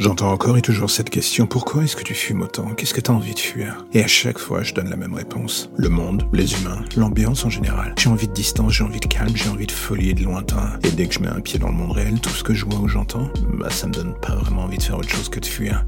J'entends encore et toujours cette question, pourquoi est-ce que tu fumes autant? Qu'est-ce que tu as envie de fuir? Et à chaque fois, je donne la même réponse. Le monde, les humains, l'ambiance en général. J'ai envie de distance, j'ai envie de calme, j'ai envie de folie et de lointain. Et dès que je mets un pied dans le monde réel, tout ce que je vois ou j'entends, bah ça me donne pas vraiment envie de faire autre chose que de fuir.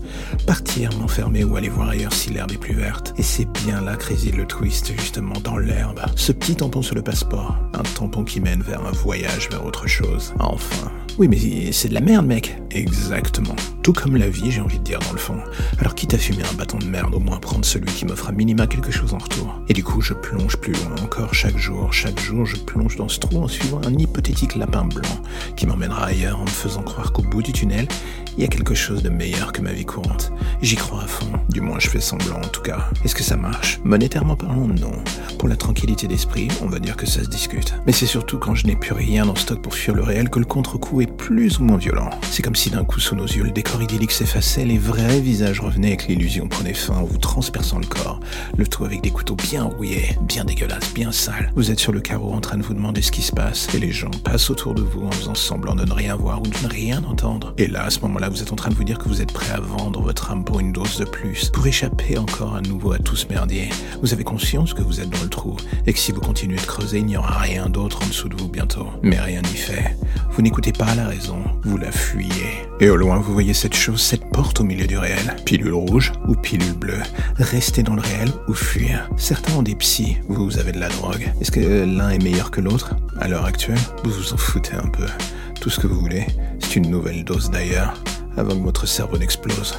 Partir, m'enfermer ou aller voir ailleurs si l'herbe est plus verte. Et c'est bien là que réside le twist, justement, dans l'herbe. Ce petit tampon sur le passeport. Un tampon qui mène vers un voyage vers autre chose. Enfin. Oui, mais c'est de la merde, mec. Exactement. Tout comme la vie, j'ai envie de dire dans le fond. Alors quitte à fumer un bâton de merde, au moins prendre celui qui m'offre à minima quelque chose en retour. Et du coup, je plonge plus loin encore chaque jour. Chaque jour, je plonge dans ce trou en suivant un hypothétique lapin blanc qui m'emmènera ailleurs en me faisant croire qu'au bout du tunnel, il y a quelque chose de meilleur que ma vie courante. J'y crois à fond. Du moins, je fais semblant en tout cas. Est-ce que ça marche? Monétairement parlant, non. Pour la tranquillité d'esprit, on va dire que ça se discute. Mais c'est surtout quand je n'ai plus rien en stock pour fuir le réel que le contre-coup est plus ou moins violent. C'est comme si d'un coup sous nos yeux, le décor idyllique s'effaçait, les vrais visages revenaient et que l'illusion prenait fin en vous transperçant le corps. Le tout avec des couteaux bien rouillés, bien dégueulasses, bien sales. Vous êtes sur le carreau en train de vous demander ce qui se passe et les gens passent autour de vous en faisant semblant de ne rien voir ou de ne rien entendre. Et là, à ce moment là vous êtes en train de vous dire que vous êtes prêt à vendre votre âme pour une dose de plus, pour échapper encore à nouveau à tout ce merdier. Vous avez conscience que vous êtes dans le trou, et que si vous continuez de creuser, il n'y aura rien d'autre en dessous de vous bientôt. Mais rien n'y fait. Vous n'écoutez pas la raison, vous la fuyez. Et au loin, vous voyez cette chose, cette porte au milieu du réel. Pilule rouge ou pilule bleue. Rester dans le réel ou fuir. Certains ont des psys, vous avez de la drogue. Est-ce que l'un est meilleur que l'autre? À l'heure actuelle, vous vous en foutez un peu. Tout ce que vous voulez, c'est une nouvelle dose d'ailleurs avant que votre cerveau n'explose.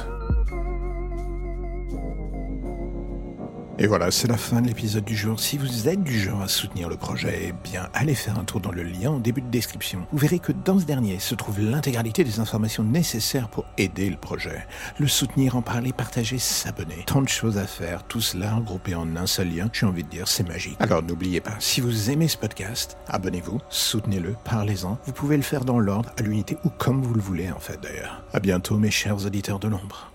Et voilà, c'est la fin de l'épisode du jour. Si vous êtes du genre à soutenir le projet, eh bien, allez faire un tour dans le lien en début de description. Vous verrez que dans ce dernier se trouve l'intégralité des informations nécessaires pour aider le projet. Le soutenir, en parler, partager, s'abonner. Tant de choses à faire, tout cela regroupé en un seul lien. J'ai envie de dire, c'est magique. Alors n'oubliez pas, si vous aimez ce podcast, abonnez-vous, soutenez-le, parlez-en. Vous pouvez le faire dans l'ordre, à l'unité ou comme vous le voulez en fait d'ailleurs. À bientôt mes chers auditeurs de l'ombre.